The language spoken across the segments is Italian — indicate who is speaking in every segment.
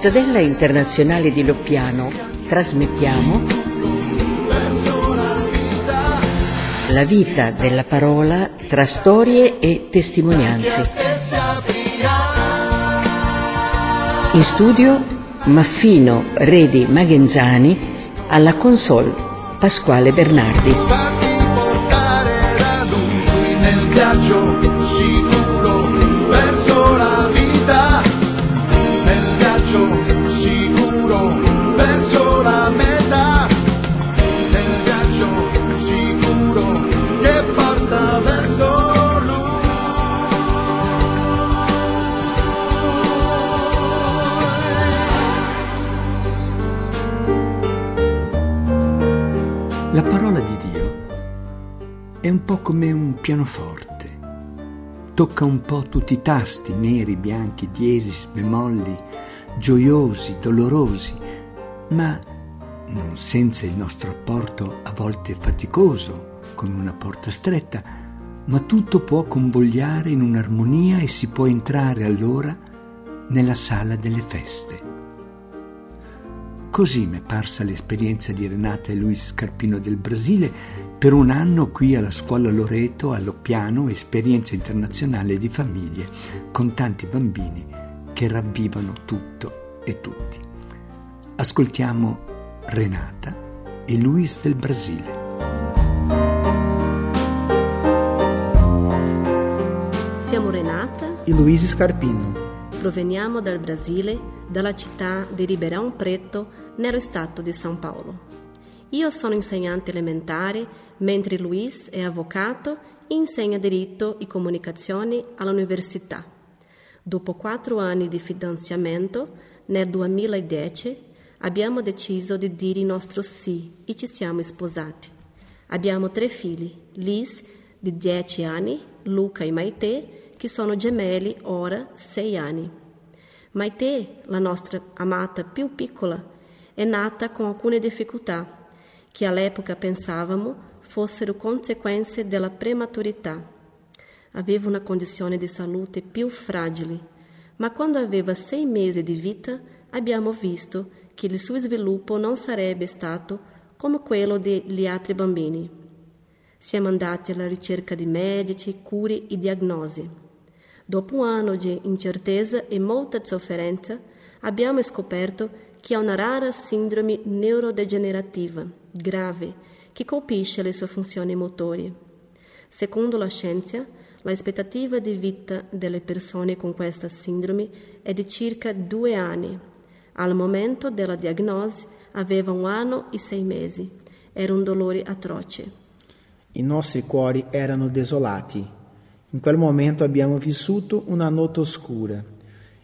Speaker 1: Cittadella Internazionale di Loppiano trasmettiamo la vita della parola tra storie e testimonianze. In studio Maffino Redi Magenzani alla console Pasquale Bernardi.
Speaker 2: È un po' come un pianoforte. Tocca un po' tutti i tasti, neri, bianchi, diesis, bemolli, gioiosi, dolorosi, ma non senza il nostro apporto a volte faticoso, come una porta stretta, ma tutto può convogliare in un'armonia e si può entrare allora nella sala delle feste. Così mi è parsa l'esperienza di Renata e Luis Scarpino del Brasile per un anno qui alla scuola Loreto a Loppiano, esperienza internazionale di famiglie con tanti bambini che ravvivano tutto e tutti. Ascoltiamo Renata e Luis del Brasile.
Speaker 3: Siamo Renata,
Speaker 4: e Luiz Scarpino.
Speaker 3: proveniamo dal Brasile, dalla città di Ribeirão Preto, nello stato di São Paulo. Io sono insegnante elementare, mentre Luiz è avvocato e insegna diritto e comunicazione all'università. Dopo quattro anni di fidanzamento, nel 2010, abbiamo deciso di dire il nostro sì e ci siamo sposati. Abbiamo tre figli, Liz di 10 anni, Luca e Maite, che sono gemelli ora 6 anni. Maite, la nostra amata più piccola, è nata con alcune difficoltà che all'epoca pensavamo fossero conseguenze della prematurità. Aveva una condizione di salute più fragile, ma quando aveva sei mesi di vita abbiamo visto che il suo sviluppo non sarebbe stato come quello degli altri bambini. Siamo andati alla ricerca di medici, cure e diagnosi. Dopo un anno di incertezza e molta sofferenza, abbiamo scoperto che ha una rara sindrome neurodegenerativa grave che colpisce le sue funzioni motorie. Secondo la scienza, l'aspettativa di vita delle persone con questa sindrome è di circa due anni. Al momento della diagnosi aveva un anno e sei mesi. Era un dolore atroce.
Speaker 4: I nostri cuori erano desolati. In quel momento abbiamo vissuto una notte oscura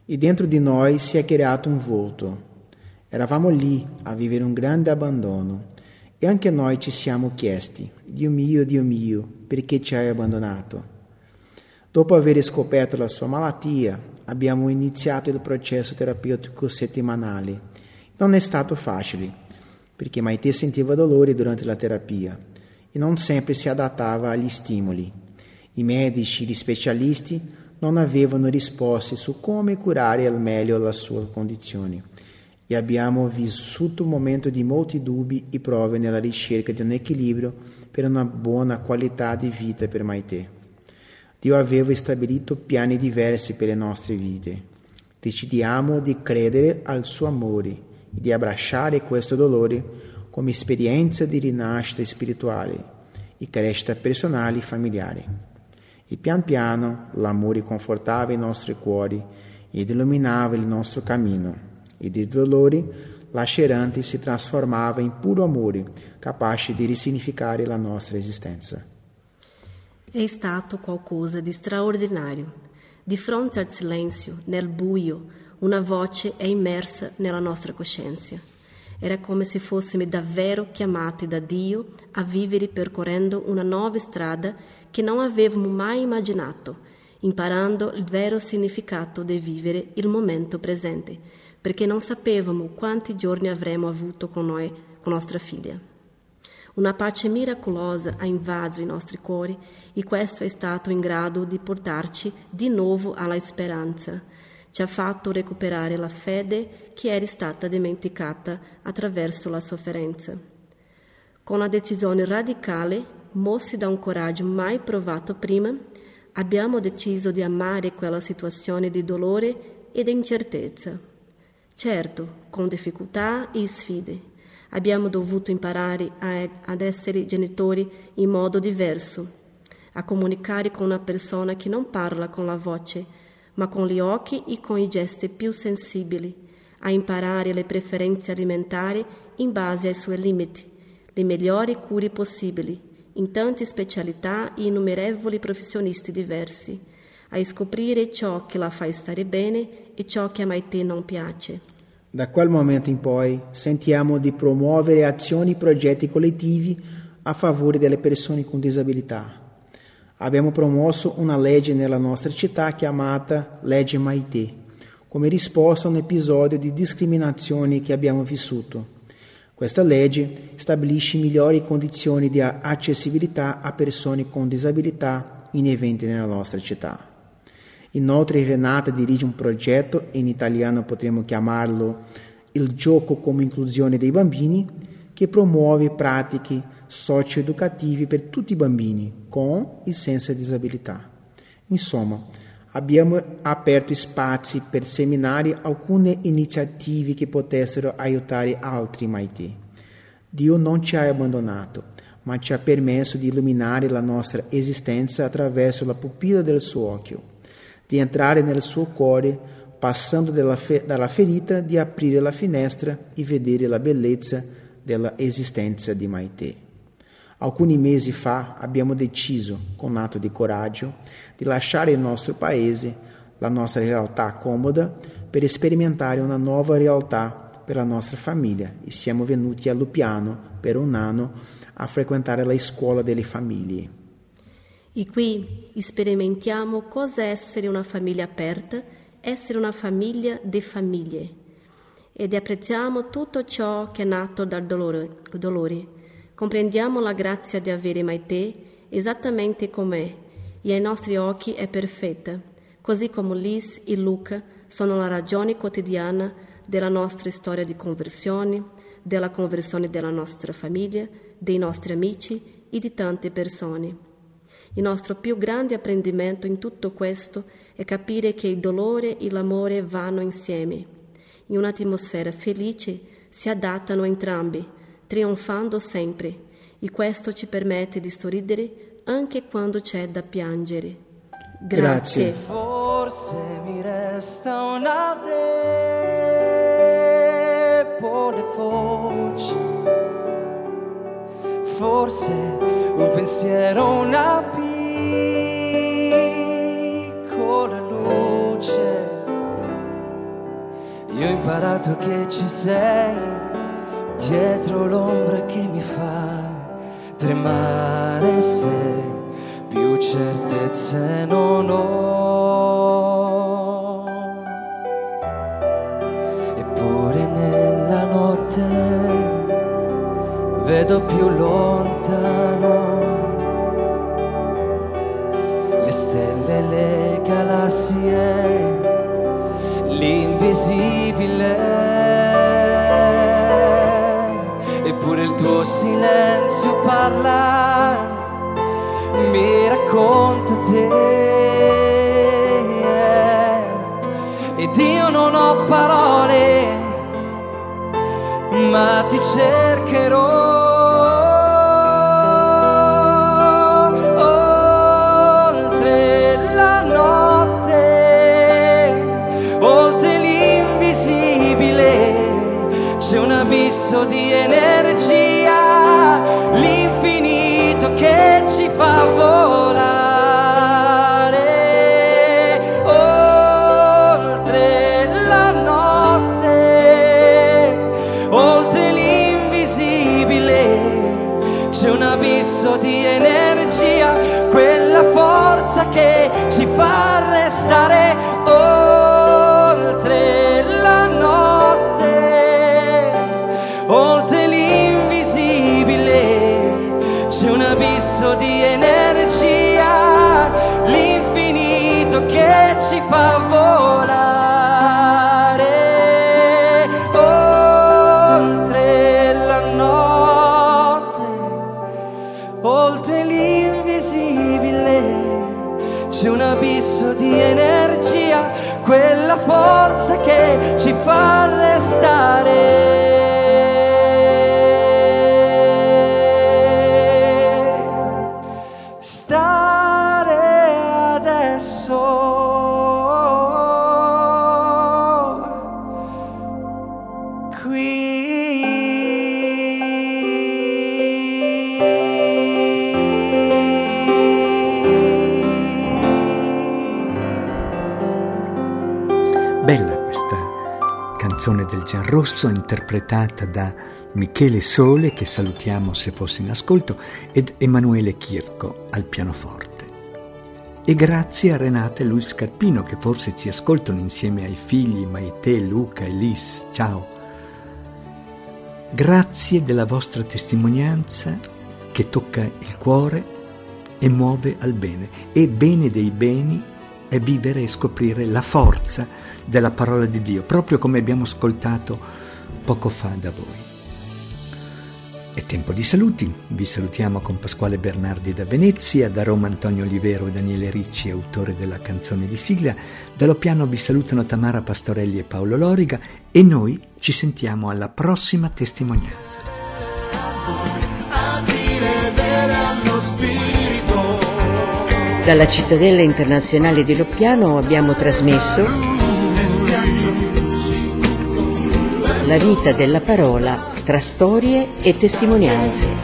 Speaker 4: e dentro di noi si è creato un volto. Eravamo lì a vivere un grande abbandono e anche noi ci siamo chiesti, Dio mio, Dio mio, perché ci hai abbandonato? Dopo aver scoperto la sua malattia, abbiamo iniziato il processo terapeutico settimanale. Non è stato facile, perché Maite sentiva dolore durante la terapia e non sempre si adattava agli stimoli. I medici gli specialisti non avevano risposte su come curare al meglio la sua condizione e abbiamo vissuto un momento di molti dubbi e prove nella ricerca di un equilibrio per una buona qualità di vita per Maite. Dio aveva stabilito piani diversi per le nostre vite. Decidiamo di credere al suo amore e di abbracciare questo dolore come esperienza di rinascita spirituale e crescita personale e familiare. E pian piano l'amore confortava i nostri cuori ed illuminava il nostro cammino e di dolore lacerante si trasformava in puro amore, capace di risignificare la nostra esistenza.
Speaker 3: È stato qualcosa di straordinario. Di fronte al silenzio, nel buio, una voce è immersa nella nostra coscienza. Era come se fossimo davvero chiamati da Dio a vivere percorrendo una nuova strada che non avevamo mai immaginato, imparando il vero significato di vivere il momento presente perché non sapevamo quanti giorni avremmo avuto con noi, con nostra figlia. Una pace miracolosa ha invaso i nostri cuori e questo è stato in grado di portarci di nuovo alla speranza. Ci ha fatto recuperare la fede che era stata dimenticata attraverso la sofferenza. Con una decisione radicale, mossi da un coraggio mai provato prima, abbiamo deciso di amare quella situazione di dolore e di incertezza. Certo, con difficoltà e sfide. Abbiamo dovuto imparare ad essere genitori in modo diverso, a comunicare con una persona che non parla con la voce, ma con gli occhi e con i gesti più sensibili, a imparare le preferenze alimentari in base ai suoi limiti, le migliori cure possibili, in tante specialità e innumerevoli professionisti diversi, a scoprire ciò che la fa stare bene e ciò che a Maite non piace.
Speaker 4: Da quel momento in poi sentiamo di promuovere azioni e progetti collettivi a favore delle persone con disabilità. Abbiamo promosso una legge nella nostra città chiamata Legge Maite, come risposta a un episodio di discriminazione che abbiamo vissuto. Questa legge stabilisce migliori condizioni di accessibilità a persone con disabilità in eventi nella nostra città. Inoltre Renata dirige un progetto, in italiano potremmo chiamarlo Il gioco come inclusione dei bambini, che promuove pratiche socio-educative per tutti i bambini, con e senza disabilità. Insomma, abbiamo aperto spazi per seminare alcune iniziative che potessero aiutare altri Maite. Dio non ci ha abbandonato, ma ci ha permesso di illuminare la nostra esistenza attraverso la pupilla del suo occhio di entrare nel suo cuore, passando dalla ferita, di aprire la finestra e vedere la bellezza della esistenza di Maite. Alcuni mesi fa abbiamo deciso, con atto di coraggio, di lasciare il nostro paese, la nostra realtà comoda, per sperimentare una nuova realtà per la nostra famiglia e siamo venuti a Lupiano per un anno a frequentare la scuola delle famiglie.
Speaker 3: E qui sperimentiamo cosa essere una famiglia aperta, essere una famiglia di famiglie. Ed apprezziamo tutto ciò che è nato dal dolore. dolore. Comprendiamo la grazia di avere Maite esattamente com'è e ai nostri occhi è perfetta, così come Liz e Luca sono la ragione quotidiana della nostra storia di conversione, della conversione della nostra famiglia, dei nostri amici e di tante persone. Il nostro più grande apprendimento in tutto questo è capire che il dolore e l'amore vanno insieme. In un'atmosfera felice si adattano entrambi, trionfando sempre, e questo ci permette di sorridere anche quando c'è da piangere. Grazie.
Speaker 4: Grazie.
Speaker 5: Forse mi resta una debole voce, forse un pensiero, una piccola luce. Io ho imparato che ci sei dietro l'ombra che mi fa tremare se più certezze non ho. Eppure nella notte vedo più lontano le stelle, le galassie, l'invisibile. Eppure il tuo silenzio parla, mi racconta te. Ed io non ho parole, ma ti cercherò. L'infinito che ci fa volare. Abisso di energia, quella forza che ci fa restare.
Speaker 2: Canzone del Gianrosso interpretata da Michele Sole, che salutiamo se fosse in ascolto, ed Emanuele Chirco al pianoforte. E grazie a Renata e Luis Scarpino che forse ci ascoltano insieme ai figli Maite, Luca e Lis. Ciao. Grazie della vostra testimonianza che tocca il cuore e muove al bene. E bene dei beni è vivere e scoprire la forza della parola di Dio, proprio come abbiamo ascoltato poco fa da voi. È tempo di saluti, vi salutiamo con Pasquale Bernardi da Venezia, da Roma Antonio Olivero e Daniele Ricci, autore della canzone di sigla, dallo piano vi salutano Tamara Pastorelli e Paolo Loriga e noi ci sentiamo alla prossima testimonianza.
Speaker 1: Dalla cittadella internazionale di Loppiano abbiamo trasmesso La vita della parola tra storie e testimonianze.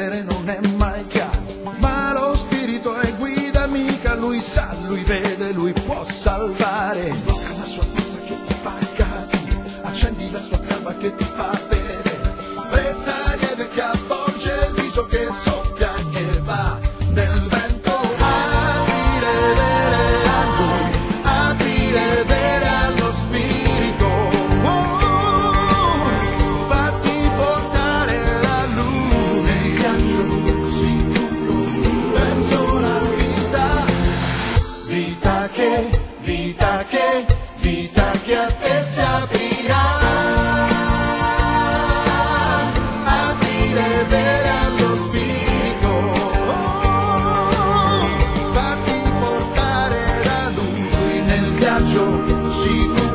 Speaker 6: vivere non è mai chiaro, ma lo spirito è guida amica, lui sa, lui vede, lui può salvare. Invoca la sua forza che ti fa capire, accendi la sua calma che ti fa vedere, prezza lieve che avvolge il viso che soffre. muchacho, sigo